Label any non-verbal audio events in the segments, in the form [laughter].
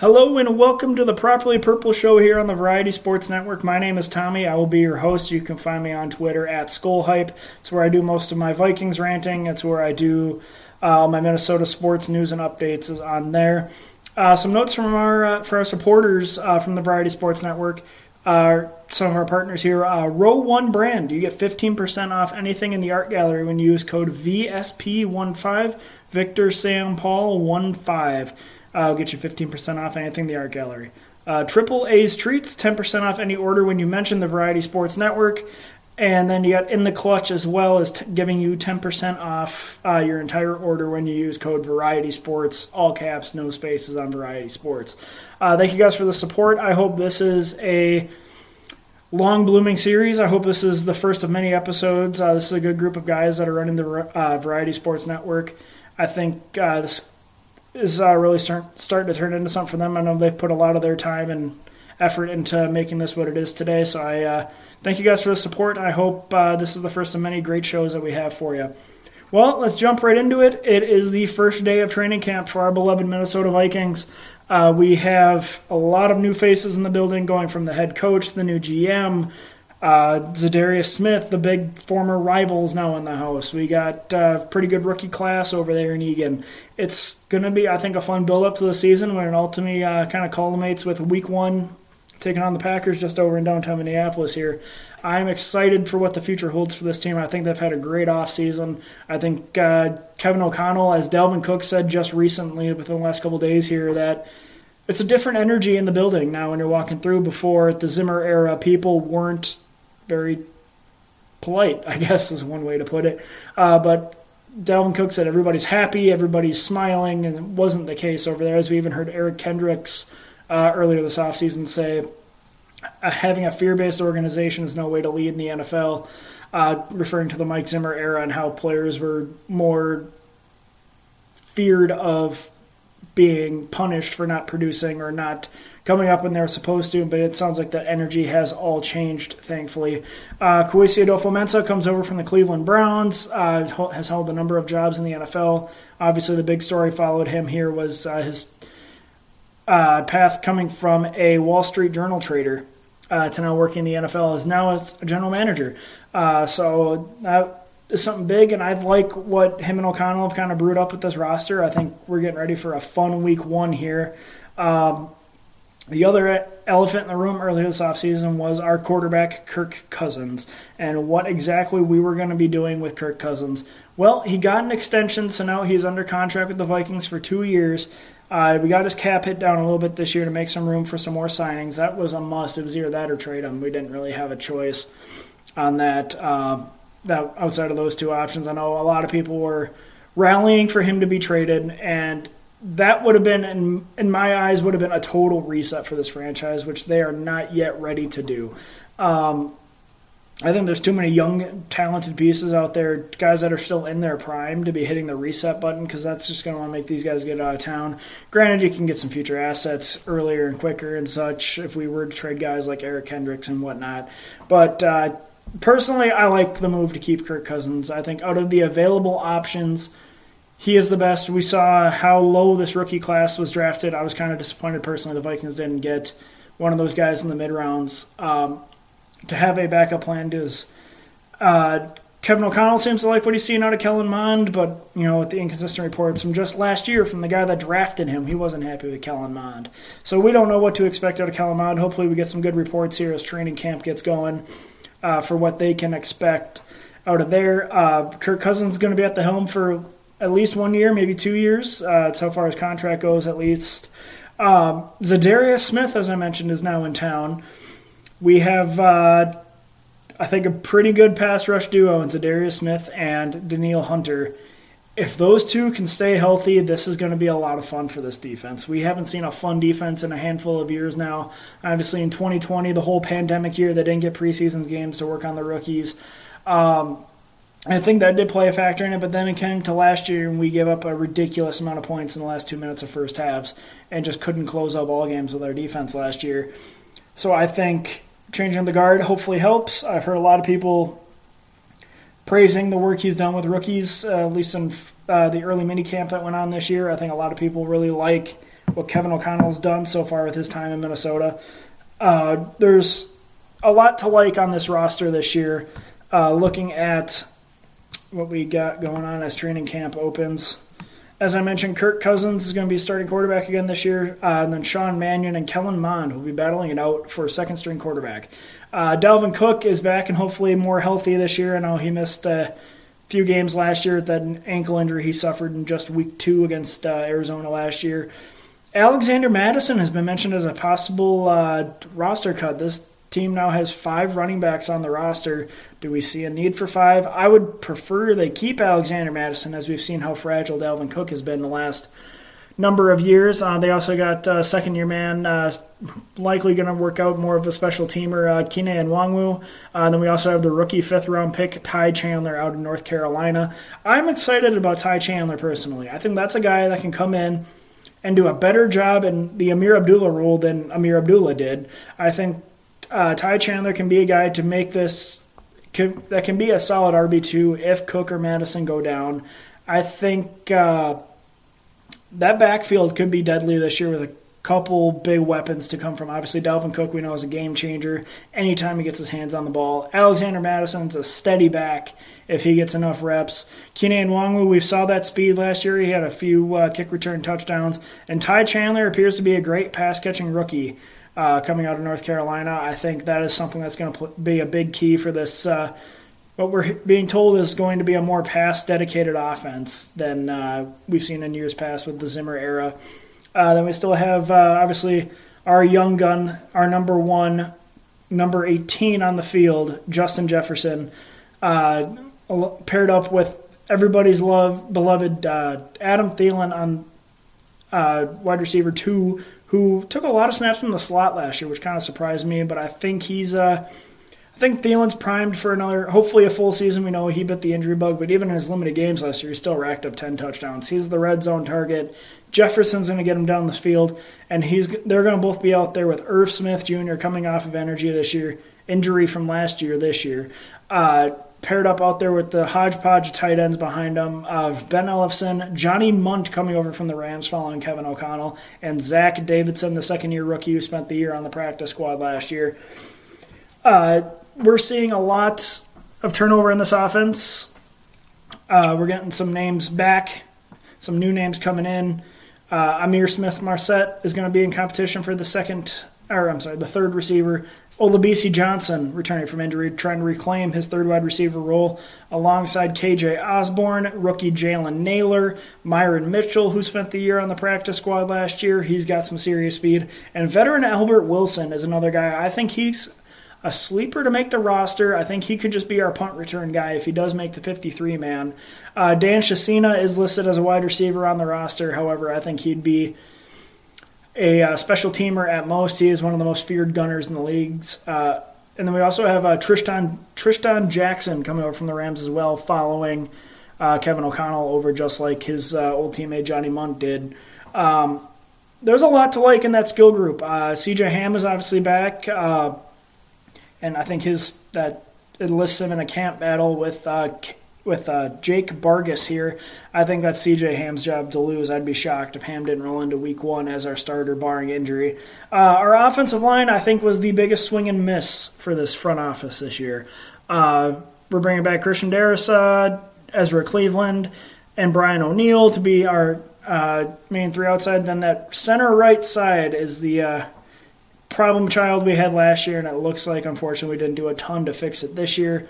Hello and welcome to the Properly Purple Show here on the Variety Sports Network. My name is Tommy. I will be your host. You can find me on Twitter at SkullHype. It's where I do most of my Vikings ranting. It's where I do uh, my Minnesota sports news and updates is on there. Uh, some notes from our uh, for our supporters uh, from the Variety Sports Network. Some of our partners here. Uh, Row One Brand. You get 15% off anything in the art gallery when you use code VSP15. Victor Sam Paul 15. I'll get you 15% off anything in the art gallery. Uh, Triple A's Treats, 10% off any order when you mention the Variety Sports Network. And then you got In the Clutch as well as t- giving you 10% off uh, your entire order when you use code Variety Sports, all caps, no spaces on Variety Sports. Uh, thank you guys for the support. I hope this is a long blooming series. I hope this is the first of many episodes. Uh, this is a good group of guys that are running the uh, Variety Sports Network. I think uh, this is uh, really start, starting to turn into something for them. I know they've put a lot of their time and effort into making this what it is today. So I uh, thank you guys for the support. I hope uh, this is the first of many great shows that we have for you. Well, let's jump right into it. It is the first day of training camp for our beloved Minnesota Vikings. Uh, we have a lot of new faces in the building, going from the head coach, the new GM, uh, Za'Darius Smith, the big former rival, is now in the house. We got a uh, pretty good rookie class over there in Eagan. It's going to be, I think, a fun build up to the season when it ultimately uh, kind of culminates with week one taking on the Packers just over in downtown Minneapolis here. I'm excited for what the future holds for this team. I think they've had a great offseason. I think uh, Kevin O'Connell, as Dalvin Cook said just recently within the last couple days here, that it's a different energy in the building now when you're walking through. Before the Zimmer era, people weren't very polite, I [laughs] guess is one way to put it. Uh, but Dalvin Cook said everybody's happy, everybody's smiling, and it wasn't the case over there. As we even heard Eric Kendricks uh, earlier this offseason say, having a fear based organization is no way to lead in the NFL, uh, referring to the Mike Zimmer era and how players were more feared of being punished for not producing or not coming up when they're supposed to, but it sounds like that energy has all changed, thankfully. Uh, Kwesi Adofo-Mensah comes over from the Cleveland Browns, uh, has held a number of jobs in the NFL. Obviously, the big story followed him here was uh, his uh, path coming from a Wall Street Journal trader uh, to now working in the NFL is now as a general manager. Uh, so that something big, and I like what him and O'Connell have kind of brewed up with this roster. I think we're getting ready for a fun week one here. Um, the other elephant in the room earlier this offseason was our quarterback, Kirk Cousins, and what exactly we were going to be doing with Kirk Cousins. Well, he got an extension, so now he's under contract with the Vikings for two years. Uh, we got his cap hit down a little bit this year to make some room for some more signings. That was a must. It was either that or trade him. We didn't really have a choice on that. Uh, that outside of those two options, I know a lot of people were rallying for him to be traded, and that would have been, in, in my eyes, would have been a total reset for this franchise, which they are not yet ready to do. Um, I think there's too many young, talented pieces out there, guys that are still in their prime, to be hitting the reset button because that's just going to want to make these guys get out of town. Granted, you can get some future assets earlier and quicker and such if we were to trade guys like Eric Kendricks and whatnot. But uh, personally, I like the move to keep Kirk Cousins. I think out of the available options, he is the best. We saw how low this rookie class was drafted. I was kind of disappointed personally the Vikings didn't get one of those guys in the mid rounds. Um, to have a backup plan is uh, Kevin O'Connell seems to like what he's seeing out of Kellen Mond, but you know, with the inconsistent reports from just last year from the guy that drafted him, he wasn't happy with Kellen Mond. So we don't know what to expect out of Kellen Mond. Hopefully, we get some good reports here as training camp gets going uh, for what they can expect out of there. Uh, Kirk Cousins is going to be at the helm for at least one year, maybe two years. Uh, so far as contract goes, at least. Um, Za'Darius Smith, as I mentioned, is now in town. We have, uh, I think, a pretty good pass rush duo in Za'Darius Smith and Danielle Hunter. If those two can stay healthy, this is going to be a lot of fun for this defense. We haven't seen a fun defense in a handful of years now. Obviously, in 2020, the whole pandemic year, they didn't get preseason games to work on the rookies. Um, I think that did play a factor in it, but then it came to last year and we gave up a ridiculous amount of points in the last two minutes of first halves and just couldn't close out ball games with our defense last year. So I think changing the guard hopefully helps. I've heard a lot of people praising the work he's done with rookies, uh, at least in uh, the early mini camp that went on this year. I think a lot of people really like what Kevin O'Connell's done so far with his time in Minnesota. Uh, there's a lot to like on this roster this year. Uh, looking at what we got going on as training camp opens. As I mentioned, Kirk Cousins is going to be starting quarterback again this year. Uh, and then Sean Mannion and Kellen Mond will be battling it out for second string quarterback. Uh, Dalvin Cook is back and hopefully more healthy this year. I know he missed a few games last year with that ankle injury he suffered in just week two against uh, Arizona last year. Alexander Mattison has been mentioned as a possible uh, roster cut. This team now has five running backs on the roster. Do we see a need for five? I would prefer they keep Alexander Mattison, as we've seen how fragile Dalvin Cook has been the last number of years. Uh, they also got uh, second year man, uh, likely going to work out more of a special teamer, uh, Kene Nwangwu. Uh, then we also have the rookie fifth round pick, Ty Chandler, out of North Carolina. I'm excited about Ty Chandler personally. I think that's a guy that can come in and do a better job in the Ameer Abdullah role than Ameer Abdullah did. I think uh, Ty Chandler can be a guy to make this can, that can be a solid RB two if Cook or Mattison go down. I think uh, that backfield could be deadly this year with a couple big weapons to come from. Obviously, Dalvin Cook we know is a game changer anytime he gets his hands on the ball. Alexander Mattison's a steady back if he gets enough reps. Keenan Nwangwu, we saw that speed last year. He had a few uh, kick return touchdowns. And Ty Chandler appears to be a great pass catching rookie uh, coming out of North Carolina. I think that is something that's going to be a big key for this. Uh, what we're being told is going to be a more pass dedicated offense than uh, we've seen in years past with the Zimmer era. Uh, then we still have uh, obviously our young gun, our number one, number 18 on the field, Justin Jefferson, uh, paired up with everybody's love beloved Adam Thielen on wide receiver two who took a lot of snaps from the slot last year, which kind of surprised me. But I think he's uh, I think Thielen's primed for another, hopefully a full season. We know he bit the injury bug, but even in his limited games last year, he still racked up ten touchdowns. He's the red zone target. Jefferson's going to get him down the field, and he's they're going to both be out there with Irv Smith Jr. coming off of energy this year, injury from last year this year. Uh, paired up out there with the hodgepodge of tight ends behind him of Ben Ellefson, Johnny Mundt coming over from the Rams following Kevin O'Connell, and Zach Davidson, the second year rookie who spent the year on the practice squad last year. Uh, we're seeing a lot of turnover in this offense. Uh, we're getting some names back, some new names coming in. Uh, Ihmir Smith-Marsette is going to be in competition for the second, or I'm sorry, the third receiver. Olabisi Johnson returning from injury, trying to reclaim his third wide receiver role alongside KJ Osborn, rookie Jalen Nailor, Myron Mitchell, who spent the year on the practice squad last year. He's got some serious speed. And veteran Albert Wilson is another guy. I think he's a sleeper to make the roster. I think he could just be our punt return guy if he does make the 53 man. Uh, Dan Chisena is listed as a wide receiver on the roster. However, I think he'd be a uh, special teamer at most. He is one of the most feared gunners in the leagues. Uh, and then we also have uh, Trishton Trishton Jackson coming over from the Rams as well, following uh, Kevin O'Connell over just like his uh, old teammate Johnny Mundt did. Um, there's a lot to like in that skill group. CJ Ham is obviously back, and I think his that enlists him in a camp battle with with uh, Jake Bargas here. I think that's CJ Ham's job to lose. I'd be shocked if Ham didn't roll into week one as our starter, barring injury. Uh, our offensive line, I think, was the biggest swing and miss for this front office this year. Uh, we're bringing back Christian Darrisaw, Ezra Cleveland, and Brian O'Neill to be our uh, main three outside. Then that center right side is the uh, problem child we had last year, and it looks like, unfortunately, we didn't do a ton to fix it this year.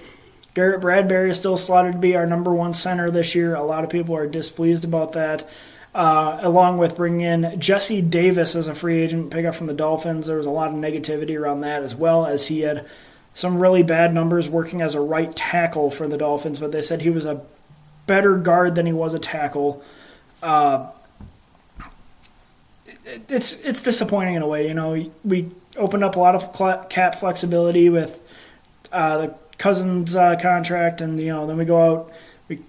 Garrett Bradbury is still slotted to be our number one center this year. A lot of people are displeased about that. Uh, along with bringing in Jesse Davis as a free agent pickup from the Dolphins, there was a lot of negativity around that as well as he had some really bad numbers working as a right tackle for the Dolphins, but they said he was a better guard than he was a tackle. Uh, it's it's disappointing in a way. You know, we opened up a lot of cap flexibility with uh, the Cousins uh, contract, and you know then we go out. We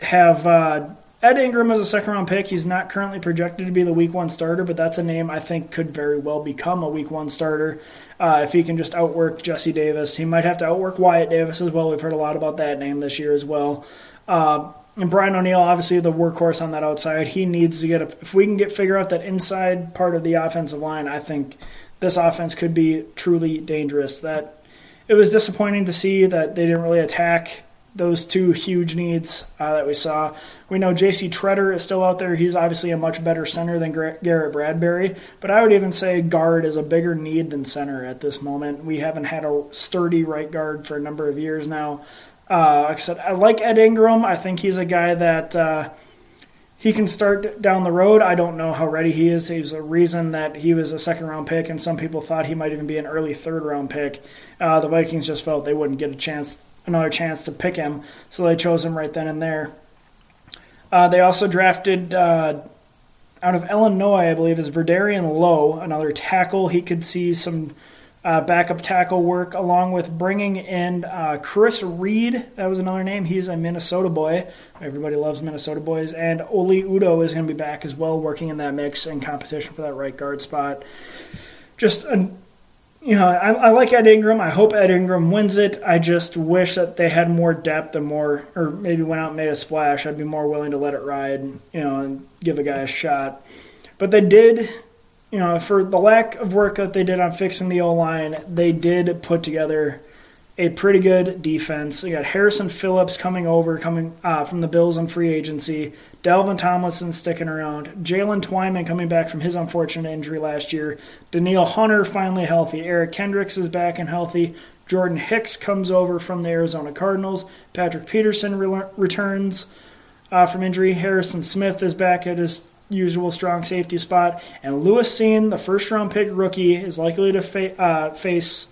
have uh, Ed Ingram as a second round pick. He's not currently projected to be the Week One starter, but that's a name I think could very well become a Week One starter uh, if he can just outwork Jesse Davis. He might have to outwork Wyatt Davis as well. We've heard a lot about that name this year as well. Uh, and Brian O'Neill, obviously the workhorse on that outside, he needs to get a. If we can get figure out that inside part of the offensive line, I think this offense could be truly dangerous. That it was disappointing to see that they didn't really attack those two huge needs uh, that we saw. We know J.C. Tretter is still out there. He's obviously a much better center than Garrett Bradbury, but I would even say guard is a bigger need than center at this moment. We haven't had a sturdy right guard for a number of years now. Uh, like I said, I like Ed Ingram. I think he's a guy that uh, he can start down the road. I don't know how ready he is. He's a reason that he was a second round pick, and some people thought he might even be an early third round pick. Uh, the Vikings just felt they wouldn't get a chance, another chance to pick him, so they chose him right then and there. Uh, they also drafted uh, out of Illinois, I believe, is Vederian Lowe, another tackle. He could see some uh, backup tackle work, along with bringing in uh, Chris Reed. That was another name. He's a Minnesota boy. Everybody loves Minnesota boys. And Oli Udoh is going to be back as well, working in that mix and competition for that right guard spot. Just, you know, I, I like Ed Ingram. I hope Ed Ingram wins it. I just wish that they had more depth and more, or maybe went out and made a splash. I'd be more willing to let it ride, you know, and give a guy a shot. But they did you know, for the lack of work that they did on fixing the O line, they did put together a pretty good defense. You got Harrison Phillips coming over, coming uh, from the Bills on free agency. Dalvin Tomlinson sticking around. Jaylen Twyman coming back from his unfortunate injury last year. Danielle Hunter finally healthy. Eric Kendricks is back and healthy. Jordan Hicks comes over from the Arizona Cardinals. Patrick Peterson re- returns uh, from injury. Harrison Smith is back at his usual strong safety spot. And Lewis Cine, the first round pick rookie, is likely to fa- uh, face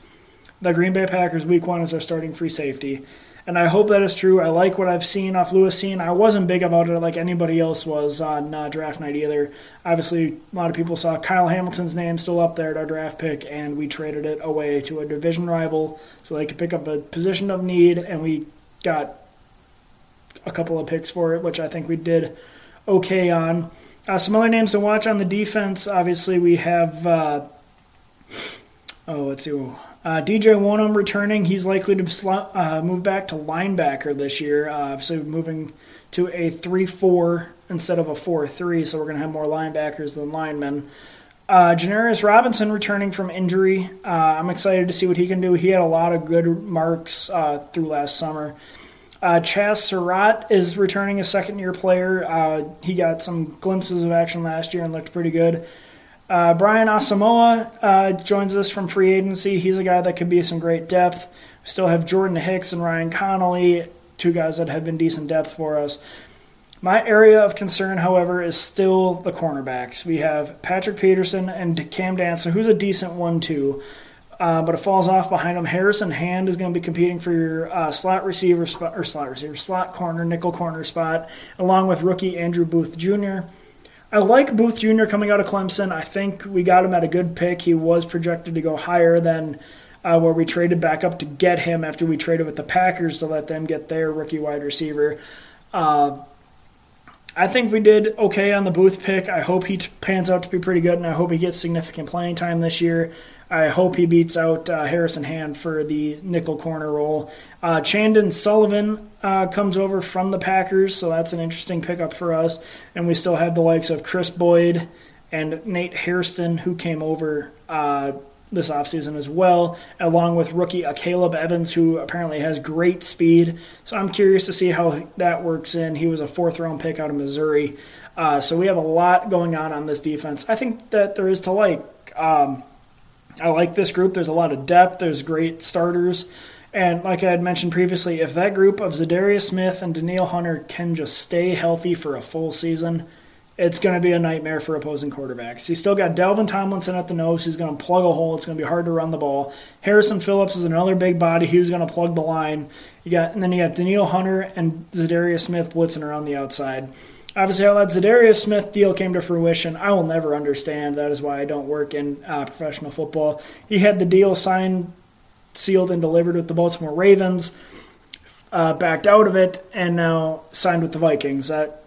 the Green Bay Packers week one as our starting free safety. And I hope that is true. I like what I've seen off Lewis Cine. I wasn't big about it like anybody else was on uh, draft night either. Obviously, a lot of people saw Kyle Hamilton's name still up there at our draft pick, and we traded it away to a division rival so they could pick up a position of need, and we got a couple of picks for it, which I think we did okay on. Uh, some other names to watch on the defense. Obviously, we have. Uh, oh, let's see. Uh, DJ Wonnum returning. He's likely to uh, move back to linebacker this year. Uh, so moving to a 3 4 instead of a 4 3. So we're going to have more linebackers than linemen. Uh, Janarius Robinson returning from injury. Uh, I'm excited to see what he can do. He had a lot of good marks through last summer. Uh, Chaz Surratt is returning a second year player. Uh, he got some glimpses of action last year and looked pretty good. Uh, Brian Asamoah uh, joins us from free agency. He's a guy that could be some great depth. We still have Jordan Hicks and Ryan Connelly, two guys that have been decent depth for us. My area of concern, however, is still the cornerbacks. We have Patrick Peterson and Cam Dantzler, who's a decent one too. Uh, but it falls off behind him. Harrison Hand is going to be competing for your uh, slot receiver spot or slot receiver, slot corner, nickel corner spot, along with rookie Andrew Booth Jr. I like Booth Jr. coming out of Clemson. I think we got him at a good pick. He was projected to go higher than uh, where we traded back up to get him after we traded with the Packers to let them get their rookie wide receiver. Uh, I think we did okay on the Booth pick. I hope he t- pans out to be pretty good, and I hope he gets significant playing time this year. I hope he beats out uh, Harrison Hand for the nickel corner role. Uh, Chandon Sullivan uh, comes over from the Packers, so that's an interesting pickup for us. And we still have the likes of Chris Boyd and Nate Hairston, who came over uh, this offseason as well, along with rookie Caleb Evans, who apparently has great speed. So I'm curious to see how that works in. He was a fourth round pick out of Missouri. Uh, so we have a lot going on on this defense. I think that there is to like. Um, I like this group. There's a lot of depth. There's great starters. And like I had mentioned previously, if that group of Za'Darius Smith and Danielle Hunter can just stay healthy for a full season, it's going to be a nightmare for opposing quarterbacks. You still got Dalvin Tomlinson at the nose who's going to plug a hole. It's going to be hard to run the ball. Harrison Phillips is another big body who's going to plug the line. You got and then you got Danielle Hunter and Za'Darius Smith blitzing around the outside obviously how that Za'Darius Smith deal came to fruition, I will never understand. That is why I don't work in uh, professional football. He had the deal signed, sealed, and delivered with the Baltimore Ravens, uh, backed out of it, and now signed with the Vikings. That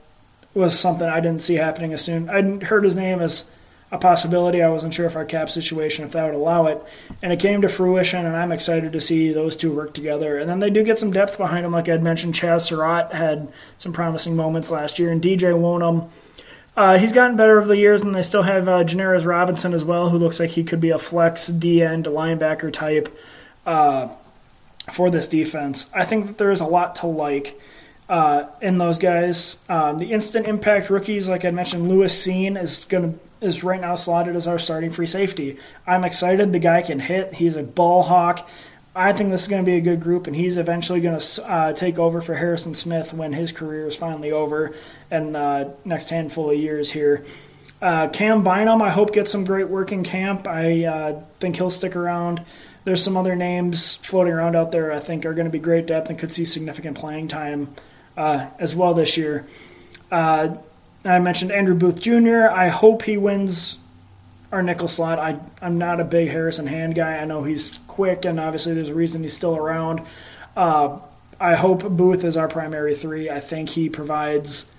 was something I didn't see happening as soon. I heard his name as a possibility. I wasn't sure if our cap situation, if that would allow it. And it came to fruition, and I'm excited to see those two work together. And then they do get some depth behind them. Like I'd mentioned, Chaz Surratt had some promising moments last year, and DJ Wonnum. Uh, he's gotten better over the years, and they still have uh, Janarius Robinson as well, who looks like he could be a flex D end linebacker type uh, for this defense. I think that there is a lot to like uh, in those guys. Um, the instant impact rookies, like I mentioned, Lewis Cine is going to is right now slotted as our starting free safety. I'm excited. The guy can hit. He's a ball hawk. I think this is going to be a good group, and he's eventually going to uh, take over for Harrison Smith when his career is finally over and uh, next handful of years here. Uh, Cam Bynum, I hope gets some great work in camp. I uh, think he'll stick around. There's some other names floating around out there I think are going to be great depth and could see significant playing time uh, as well this year. I mentioned Andrew Booth Jr. I hope he wins our nickel slot. I, I'm not a big Harrison Hand guy. I know he's quick, and obviously there's a reason he's still around. Uh, I hope Booth is our primary three. I think he provides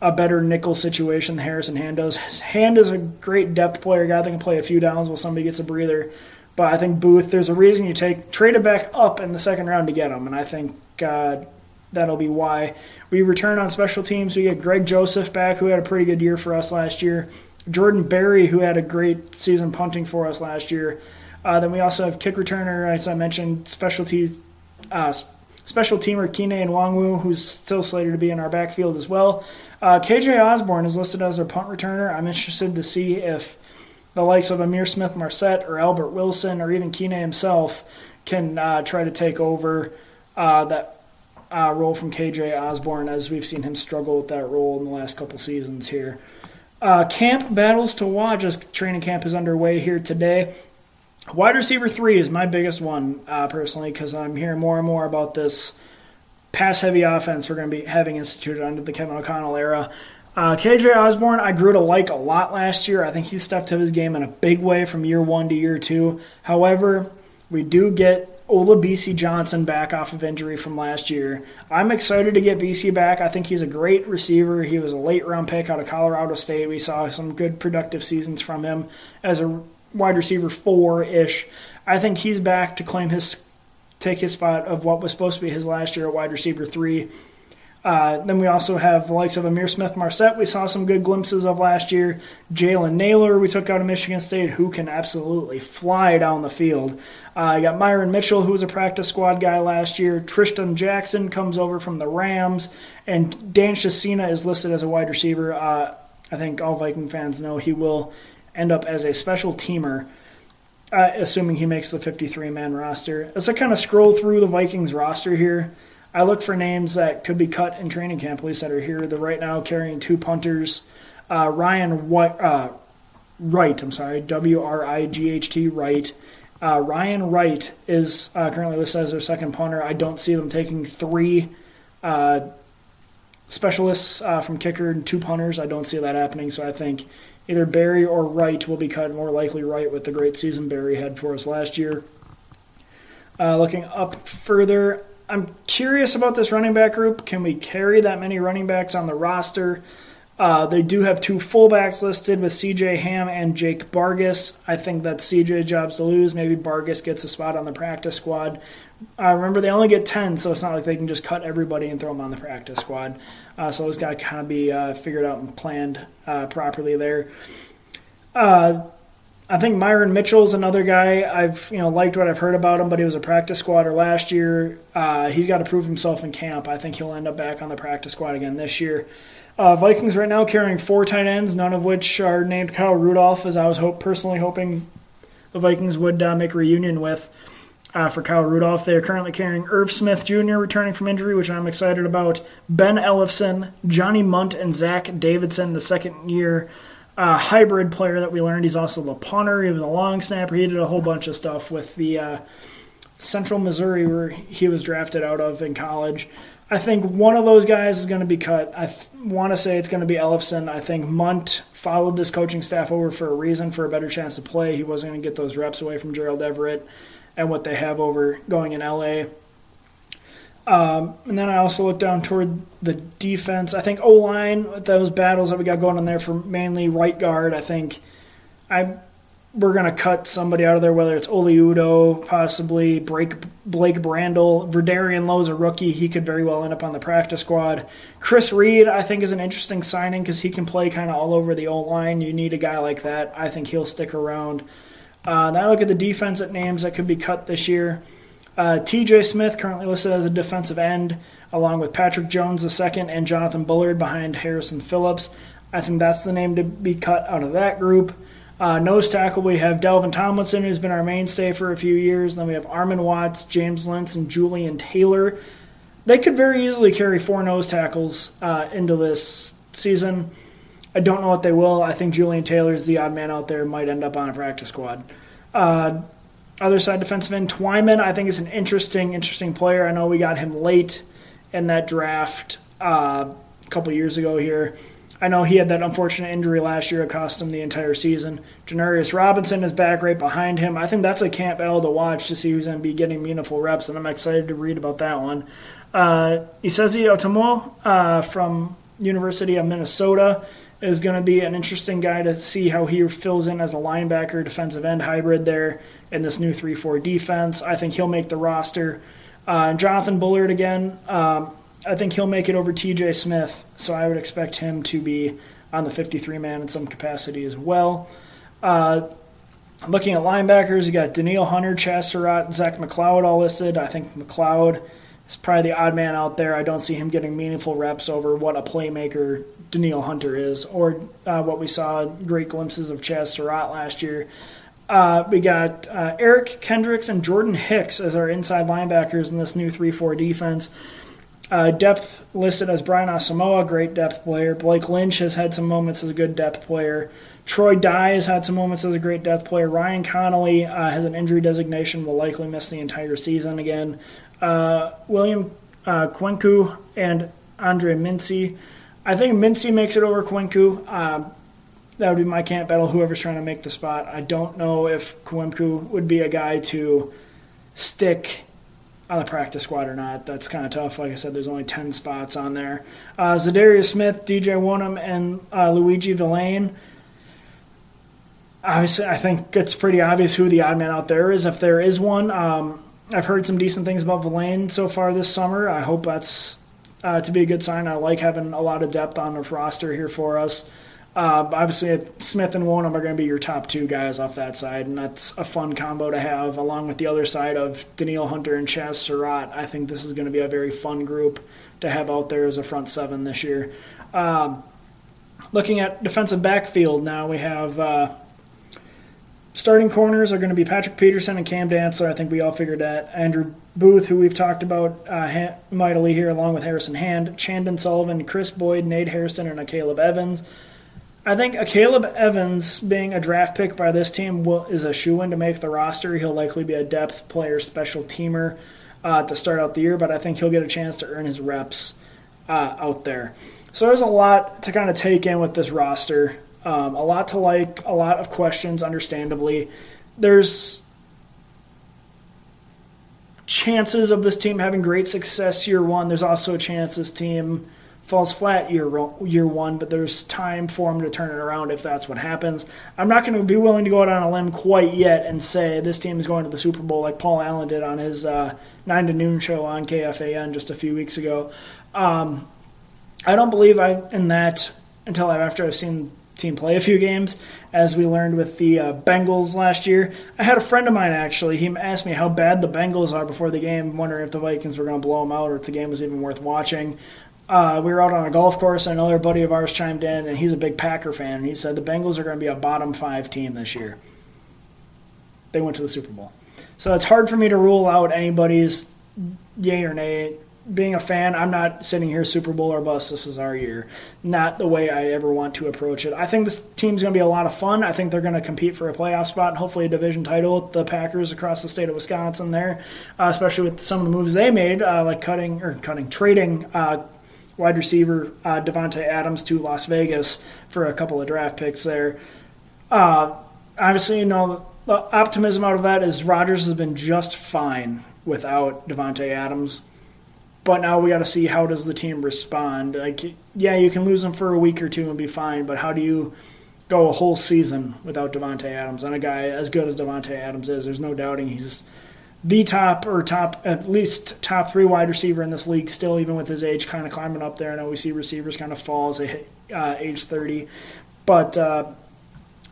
a better nickel situation than Harrison Hand does. Hand is a great depth player, guy that can play a few downs while somebody gets a breather. But I think Booth, there's a reason you take trade it back up in the second round to get him, and I think uh, that'll be why. We return on special teams. We get Greg Joseph back, who had a pretty good year for us last year. Jordan Berry, who had a great season punting for us last year. Uh, then we also have kick returner, as I mentioned, specialties, uh, special teamer Kene Nwangwu, who's still slated to be in our backfield as well. Uh, KJ Osborn is listed as our punt returner. I'm interested to see if the likes of Ihmir Smith-Marsette or Albert Wilson or even Kene himself can uh, try to take over uh, that uh, role from KJ Osborn, as we've seen him struggle with that role in the last couple seasons here. Uh, camp battles to watch as training camp is underway here today. Wide receiver three is my biggest one uh, personally because I'm hearing more and more about this pass heavy offense we're going to be having instituted under the Kevin O'Connell era. Uh, KJ Osborn, I grew to like a lot last year. I think he stepped up his game in a big way from year one to year two. However, we do get Olabisi Johnson back off of injury from last year. I'm excited to get Bisi back. I think he's a great receiver. He was a late round pick out of Colorado State. We saw some good productive seasons from him as a wide receiver four ish. I think he's back to claim his take his spot of what was supposed to be his last year at wide receiver three. Uh, then we also have the likes of Ihmir Smith-Marsette, we saw some good glimpses of last year. Jalen Nailor, we took out of Michigan State, who can absolutely fly down the field. Uh, got Myron Mitchell, who was a practice squad guy last year. Trishton Jackson comes over from the Rams. And Dan Chisena is listed as a wide receiver. Uh, I think all Viking fans know he will end up as a special teamer. Uh, assuming he makes the 53 man roster. As I kind of scroll through the Vikings roster here, I look for names that could be cut in training camp, at least that are here. They're right now carrying two punters. Uh, Ryan uh, Wright, I'm sorry, W R I G H T Wright. Uh, Ryan Wright is uh, currently listed as their second punter. I don't see them taking three uh, specialists uh, from kicker and two punters. I don't see that happening. So I think either Berry or Wright will be cut. More likely Wright with the great season Berry had for us last year. looking up further, I'm curious about this running back group. Can we carry that many running backs on the roster? Uh, they do have two fullbacks listed with CJ Ham and Jake Bargas. I think that's CJ jobs to lose. Maybe Bargas gets a spot on the practice squad. Uh, remember, they only get 10, so it's not like they can just cut everybody and throw them on the practice squad. Uh, so it's got to kind of be uh, figured out and planned uh, properly there. I think Myron Mitchell's another guy. I've you know liked what I've heard about him, but he was a practice squatter last year. Uh, he's got to prove himself in camp. I think he'll end up back on the practice squad again this year. Uh, Vikings right now carrying four tight ends, none of which are named Kyle Rudolph, as I was hope, personally hoping the Vikings would uh, make a reunion with uh, for Kyle Rudolph. They are currently carrying Irv Smith Jr. returning from injury, which I'm excited about. Ben Ellefson, Johnny Mundt, and Zach Davidson, the second year uh, hybrid player that we learned. He's also the punter. He was a long snapper. He did a whole bunch of stuff with the uh, Central Missouri, where he was drafted out of in college. I think one of those guys is going to be cut. I th- want to say it's going to be Ellefson. I think Mundt followed this coaching staff over for a reason, for a better chance to play. He wasn't going to get those reps away from Gerald Everett and what they have over going in LA. Um, and then I also look down toward the defense. I think O line, those battles that we got going on there for mainly right guard, I think I we're going to cut somebody out of there, whether it's Oli Udoh, possibly Blake, Blake Brandel. Vederian Lowe's a rookie. He could very well end up on the practice squad. Chris Reed, I think, is an interesting signing because he can play kind of all over the O line. You need a guy like that. I think he'll stick around. Uh, now look at the defense at names that could be cut this year. Uh, TJ Smith, currently listed as a defensive end, along with Patrick Jones II and Jonathan Bullard behind Harrison Phillips. I think that's the name to be cut out of that group. Uh, nose tackle, we have Dalvin Tomlinson, who's been our mainstay for a few years. Then we have Armon Watts, James Lynch, and Jullian Taylor. They could very easily carry four nose tackles uh, into this season. I don't know what they will. I think Jullian Taylor is the odd man out there, might end up on a practice squad. Uh, other side defensive end, Twyman, I think is an interesting, interesting player. I know we got him late in that draft uh, a couple years ago here. I know he had that unfortunate injury last year. It cost him the entire season. Janarius Robinson is back right behind him. I think that's a camp battle to watch to see who's going to be getting meaningful reps, and I'm excited to read about that one. Uh, Esezi Otomo uh, from University of Minnesota is going to be an interesting guy to see how he fills in as a linebacker, defensive end hybrid there in this new 3 4 defense. I think he'll make the roster. Uh, Jonathan Bullard again. Um, I think he'll make it over TJ Smith, so I would expect him to be on the 53 man in some capacity as well. Uh, looking at linebackers, you got Danielle Hunter, Chaz Surratt, Zach McCloud all listed. I think McCloud is probably the odd man out there. I don't see him getting meaningful reps over what a playmaker Danielle Hunter is, or uh, what we saw great glimpses of Chaz Surratt last year. Uh, we got uh, Eric Kendricks and Jordan Hicks as our inside linebackers in this new 3 4 defense. Uh, depth listed as Brian Asamoah, great depth player. Blake Lynch has had some moments as a good depth player. Troy Dye has had some moments as a great depth player. Ryan Connelly uh, has an injury designation, will likely miss the entire season again. Uh, William uh, Kwenkeu and Andre Mintze. I think Mintze makes it over Kwenkeu. That would be my camp battle, whoever's trying to make the spot. I don't know if Kwenkeu would be a guy to stick on the practice squad or not. That's kind of tough. Like I said, there's only 10 spots on there. Uh, Za'Darius Smith, DJ Wonnum, and uh, Luiji Vilain. Obviously, I think it's pretty obvious who the odd man out there is, if there is one. Um, I've heard some decent things about Vilain so far this summer. I hope that's uh, to be a good sign. I like having a lot of depth on the roster here for us. Uh, obviously, Smith and Wonnum are going to be your top two guys off that side, and that's a fun combo to have along with the other side of Danielle Hunter and Chaz Surratt. I think this is going to be a very fun group to have out there as a front seven this year. Um, looking at defensive backfield now, we have uh, starting corners are going to be Patrick Peterson and Cam Dantzler. I think we all figured that. Andrew Booth, who we've talked about uh, mightily here, along with Harrison Hand, Chandon Sullivan, Chris Boyd, Nate Harrison, and Caleb Evans. I think a Caleb Evans being a draft pick by this team will, is a shoe in to make the roster. He'll likely be a depth player, special teamer uh, to start out the year, but I think he'll get a chance to earn his reps uh, out there. So there's a lot to kind of take in with this roster. Um, a lot to like, a lot of questions, understandably. There's chances of this team having great success year one. There's also a chance this team falls flat year year one, but there's time for him to turn it around if that's what happens. I'm not going to be willing to go out on a limb quite yet and say this team is going to the Super Bowl like Paul Allen did on his uh, nine to noon show on KFAN just a few weeks ago. Um, I don't believe I in that until after I've seen team play a few games, as we learned with the uh, Bengals last year. I had a friend of mine actually. He asked me how bad the Bengals are before the game, wondering if the Vikings were going to blow them out or if the game was even worth watching uh, we were out on a golf course, and another buddy of ours chimed in, and he's a big Packer fan. And he said the Bengals are going to be a bottom five team this year. They went to the Super Bowl. So it's hard for me to rule out anybody's yay or nay. Being a fan, I'm not sitting here Super Bowl or bust. This is our year. Not the way I ever want to approach it. I think this team's going to be a lot of fun. I think they're going to compete for a playoff spot and hopefully a division title with the Packers across the state of Wisconsin there, uh, especially with some of the moves they made, uh, like cutting or cutting, trading uh, wide receiver uh, Davante Adams to Las Vegas for a couple of draft picks there. Uh, obviously, you know the optimism out of that is Rodgers has been just fine without Davante Adams. But now we got to see how does the team respond. Like, yeah, you can lose them for a week or two and be fine, but how do you go a whole season without Davante Adams. And a guy as good as Davante Adams is, there's no doubting he's the top or top at least top three wide receiver in this league. Still, even with his age, kind of climbing up there. I know we see receivers kind of fall as they hit uh, age 30, but uh,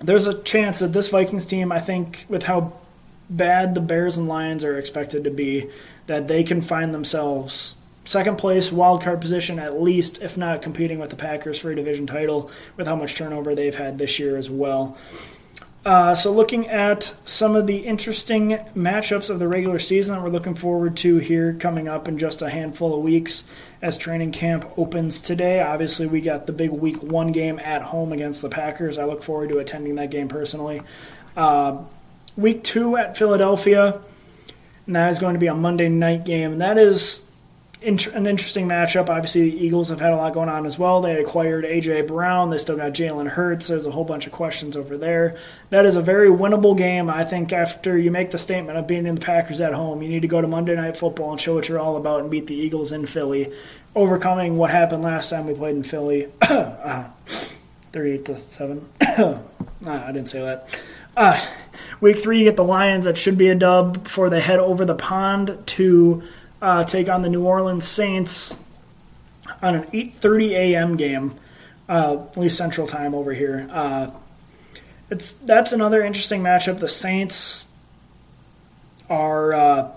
there's a chance that this Vikings team, I think, with how bad the Bears and Lions are expected to be, that they can find themselves second place wild card position at least, if not competing with the Packers for a division title with how much turnover they've had this year as well. Uh, so, looking at some of the interesting matchups of the regular season that we're looking forward to here coming up in just a handful of weeks as training camp opens today. Obviously, we got the big week one game at home against the Packers. I look forward to attending that game personally. Uh, week two at Philadelphia, and that is going to be a Monday night game. And that is an interesting matchup. Obviously, the Eagles have had a lot going on as well. They acquired A.J. Brown. They still got Jalen Hurts. There's a whole bunch of questions over there. That is a very winnable game. I think after you make the statement of being in the Packers at home, you need to go to Monday Night Football and show what you're all about and beat the Eagles in Philly, overcoming what happened last time we played in Philly. [coughs] uh, 38 to 7. [coughs] uh, I didn't say that. Uh, week three, you get the Lions. That should be a dub before they head over the pond to uh, take on the New Orleans Saints on an 8:30 a.m. game, uh, at least Central Time over here. Uh, it's that's another interesting matchup. The Saints are. Uh,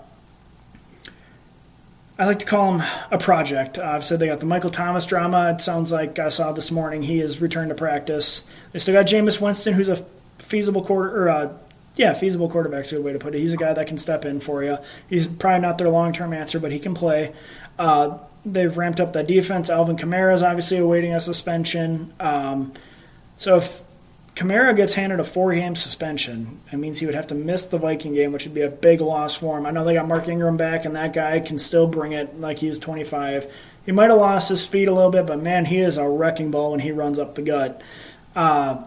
I like to call them a project. Uh, I've said they got the Michael Thomas drama. It sounds like I saw this morning he has returned to practice. They still got Jameis Winston, who's a feasible quarter or uh, yeah, feasible quarterback's a good way to put it. He's a guy that can step in for you. He's probably not their long term answer, but he can play. Uh, they've ramped up the defense. Alvin Kamara is obviously awaiting a suspension. Um, so if Kamara gets handed a four game suspension, it means he would have to miss the Viking game, which would be a big loss for him. I know they got Mark Ingram back, and that guy can still bring it like he was 25. He might have lost his speed a little bit, but man, he is a wrecking ball when he runs up the gut. Uh,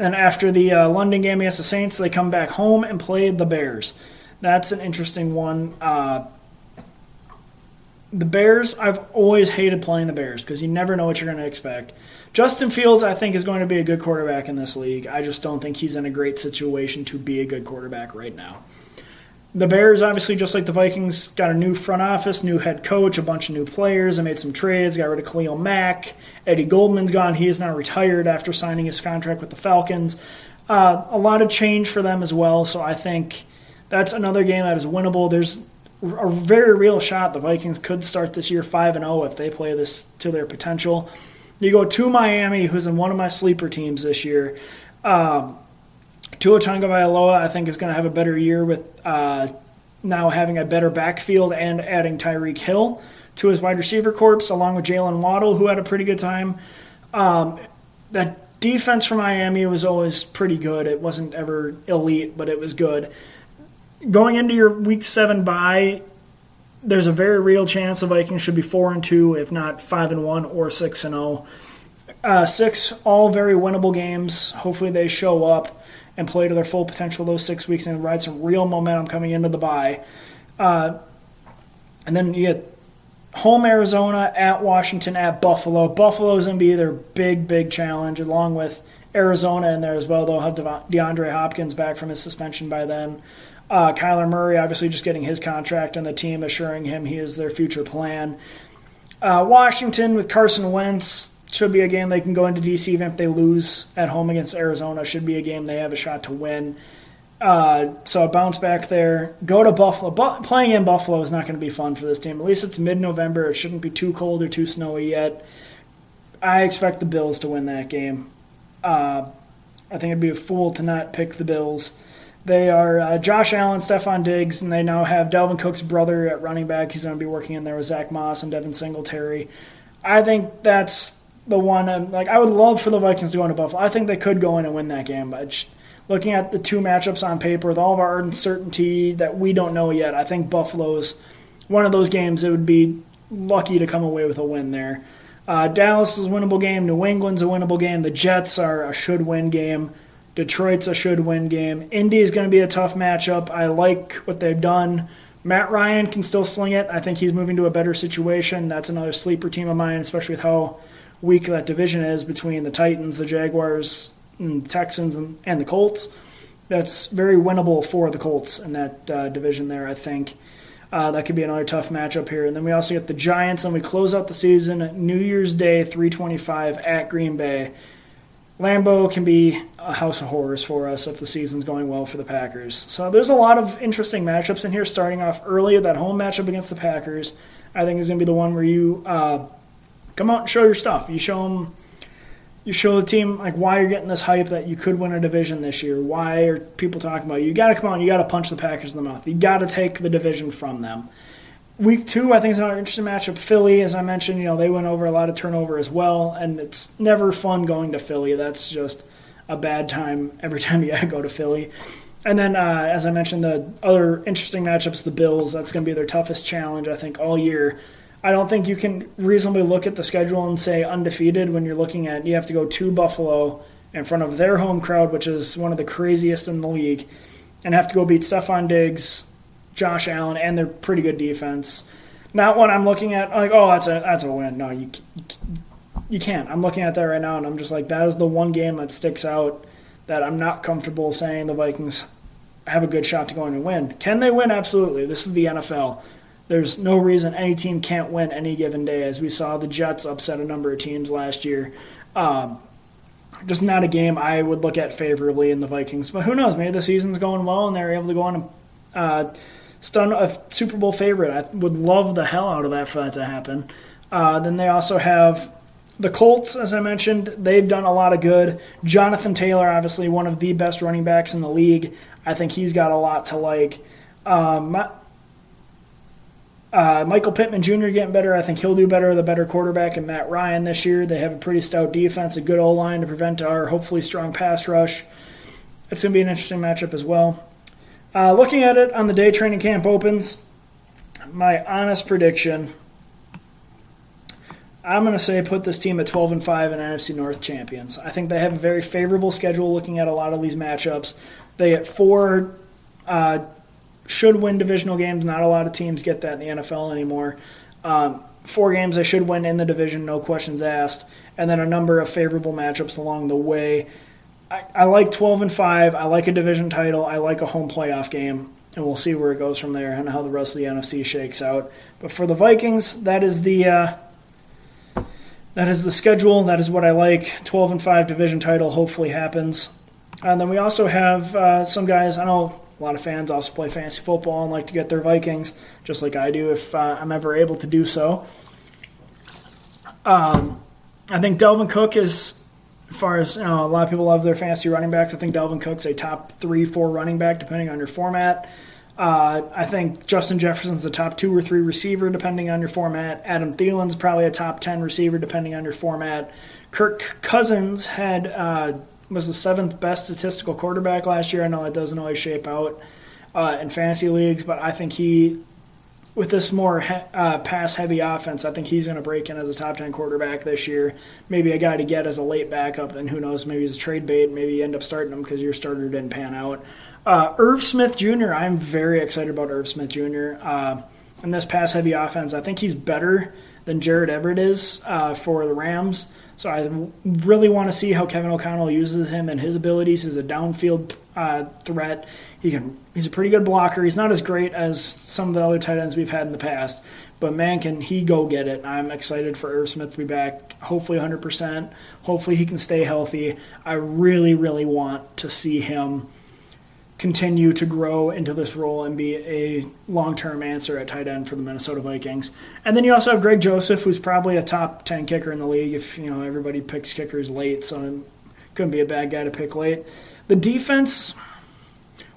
and after the uh, London game against the Saints, they come back home and play the Bears. That's an interesting one. Uh, the Bears, I've always hated playing the Bears because you never know what you're going to expect. Justin Fields, I think, is going to be a good quarterback in this league. I just don't think he's in a great situation to be a good quarterback right now. The Bears, obviously, just like the Vikings, got a new front office, new head coach, a bunch of new players. They made some trades, got rid of Khalil Mack. Eddie Goldman's gone. He is now retired after signing his contract with the Falcons. Uh, a lot of change for them as well, so I think that's another game that is winnable. There's a very real shot the Vikings could start this year 5 and 0 if they play this to their potential. You go to Miami, who's in one of my sleeper teams this year. Um, Tua Tagovailoa, I think, is going to have a better year with uh, now having a better backfield and adding Tyreek Hill to his wide receiver corps, along with Jaylen Waddle, who had a pretty good time. Um, that defense for Miami was always pretty good. It wasn't ever elite, but it was good. Going into your week seven bye, there's a very real chance the Vikings should be four and two, if not five and one or six and zero. Oh. Uh, six all very winnable games. Hopefully they show up and play to their full potential those six weeks and ride some real momentum coming into the bye. Uh, and then you get home Arizona, at Washington, at Buffalo. Buffalo's going to be their big, big challenge, along with Arizona in there as well. They'll have DeAndre Hopkins back from his suspension by then. Uh, Kyler Murray, obviously, just getting his contract, and the team assuring him he is their future plan. Uh, Washington with Carson Wentz, should be a game they can go into DC even if they lose at home against Arizona. Should be a game they have a shot to win. Uh, so a bounce back there. Go to Buffalo. Bu- playing in Buffalo is not going to be fun for this team. At least it's mid-November. It shouldn't be too cold or too snowy yet. I expect the Bills to win that game. Uh, I think it'd be a fool to not pick the Bills. They are uh, Josh Allen, Stefon Diggs, and they now have Dalvin Cook's brother at running back. He's going to be working in there with Zach Moss and Devin Singletary. I think that's the one. And, like I would love for the Vikings to go into Buffalo. I think they could go in and win that game, but just looking at the two matchups on paper with all of our uncertainty that we don't know yet, I think Buffalo is one of those games. It would be lucky to come away with a win there. Uh, Dallas is a winnable game. New England's a winnable game. The Jets are a should win game. Detroit's a should win game. Indy is going to be a tough matchup. I like what they've done. Matt Ryan can still sling it. I think he's moving to a better situation. That's another sleeper team of mine, especially with how weak that division is between the Titans, the Jaguars, and Texans and, and, the Colts. That's very winnable for the Colts in that uh, division there, I think. Uh, that could be another tough matchup here. And then we also get the Giants, and we close out the season New Year's Day, 325 at Green Bay. Lambeau can be a house of horrors for us if the season's going well for the Packers. So there's a lot of interesting matchups in here. Starting off early, that home matchup against the Packers, I think is going to be the one where you uh, come out and show your stuff. You show them, you show the team like why you're getting this hype that you could win a division this year. Why are people talking about you? You got to come out. and You got to punch the Packers in the mouth. You got to take the division from them. Week two, I think is another interesting matchup. Philly, as I mentioned, you know they went over a lot of turnover as well, and it's never fun going to Philly. That's just a bad time every [laughs] time you go to Philly. And then, uh, as I mentioned, the other interesting matchups, the Bills. That's going to be their toughest challenge, I think, all year. I don't think you can reasonably look at the schedule and say undefeated when you're looking at you have to go to Buffalo in front of their home crowd, which is one of the craziest in the league, and have to go beat Stefon Diggs, Josh Allen, and their pretty good defense. Not one I'm looking at like, oh, that's a that's a win. No, you you can't. I'm looking at that right now, and I'm just like, that is the one game that sticks out that I'm not comfortable saying the Vikings have a good shot to go in and win. Can they win? Absolutely. This is the NFL. There's no reason any team can't win any given day, as we saw the Jets upset a number of teams last year. Um, just not a game I would look at favorably in the Vikings. But who knows? Maybe the season's going well and they're able to go on and uh, stun a Super Bowl favorite. I would love the hell out of that for that to happen. Uh, then they also have the Colts, as I mentioned, they've done a lot of good. Jonathan Taylor, obviously one of the best running backs in the league. I think he's got a lot to like. Um, uh, Michael Pittman Jr. getting better. I think he'll do better. The better quarterback and Matt Ryan this year. They have a pretty stout defense, a good O line to prevent our hopefully strong pass rush. It's going to be an interesting matchup as well. Uh, looking at it on the day training camp opens, my honest prediction I'm going to say put this team at 12 and 5 and NFC North champions. I think they have a very favorable schedule looking at a lot of these matchups. They get four uh, should win divisional games. Not a lot of teams get that in the NFL anymore. Um, four games they should win in the division, no questions asked, and then a number of favorable matchups along the way. I, I like 12 and 5. I like a division title. I like a home playoff game, and we'll see where it goes from there and how the rest of the NFC shakes out. But for the Vikings, that is the. Uh, that is the schedule. That is what I like. 12 and 5 division title hopefully happens. And then we also have uh, some guys, I know a lot of fans also play fantasy football and like to get their Vikings, just like I do if uh, I'm ever able to do so. Um, I think Dalvin Cook is, as far as you know, a lot of people love their fantasy running backs. I think Dalvin Cook's a top three, four running back, depending on your format. Uh, I think Justin Jefferson's a top two or three receiver, depending on your format. Adam Thielen's probably a top 10 receiver, depending on your format. Kirk Cousins had uh, was the seventh best statistical quarterback last year. I know it doesn't always shape out uh, in fantasy leagues, but I think he, with this more he- uh, pass heavy offense, I think he's going to break in as a top 10 quarterback this year. Maybe a guy to get as a late backup, and who knows, maybe he's a trade bait. Maybe you end up starting him because your starter didn't pan out. Uh, Irv Smith Jr., I'm very excited about Irv Smith Jr. Uh, in this pass heavy offense. I think he's better than Gerald Everett is uh, for the Rams. So I really want to see how Kevin O'Connell uses him and his abilities as a downfield uh, threat. He can. He's a pretty good blocker. He's not as great as some of the other tight ends we've had in the past, but man, can he go get it? I'm excited for Irv Smith to be back. Hopefully, 100%. Hopefully, he can stay healthy. I really, really want to see him continue to grow into this role and be a long term answer at tight end for the Minnesota Vikings. And then you also have Greg Joseph, who's probably a top 10 kicker in the league if you know everybody picks kickers late, so it couldn't be a bad guy to pick late. The defense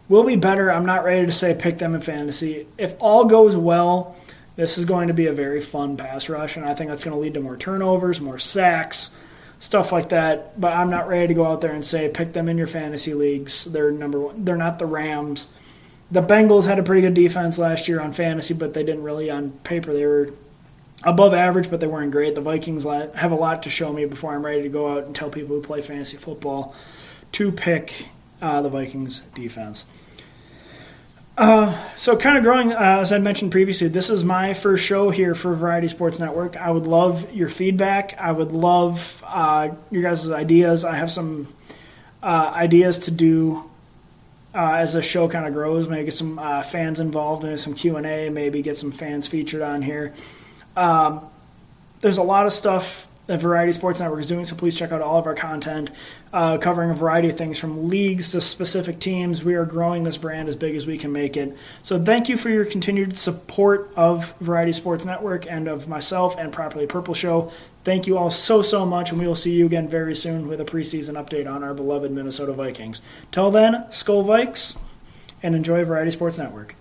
will be better. I'm not ready to say pick them in fantasy. If all goes well, this is going to be a very fun pass rush, and I think that's going to lead to more turnovers, more sacks stuff like that. But I'm not ready to go out there and say pick them in your fantasy leagues. They're number one. They're not the Rams. The Bengals had a pretty good defense last year on fantasy, but they didn't really on paper. They were above average, but they weren't great. The Vikings have a lot to show me before I'm ready to go out and tell people who play fantasy football to pick uh, the Vikings defense. Uh, so, kind of growing, uh, as I mentioned previously, this is my first show here for Variety Sports Network. I would love your feedback. I would love uh, your guys' ideas. I have some uh, ideas to do uh, as the show kind of grows. Maybe get some uh, fans involved in some Q and A. Maybe get some fans featured on here. Um, there's a lot of stuff that Variety Sports Network is doing, so please check out all of our content uh, covering a variety of things from leagues to specific teams. We are growing this brand as big as we can make it. So thank you for your continued support of Variety Sports Network and of myself and Properly Purple Show. Thank you all so, so much, and we will see you again very soon with a preseason update on our beloved Minnesota Vikings. Till then, Skol Vikes, and enjoy Variety Sports Network.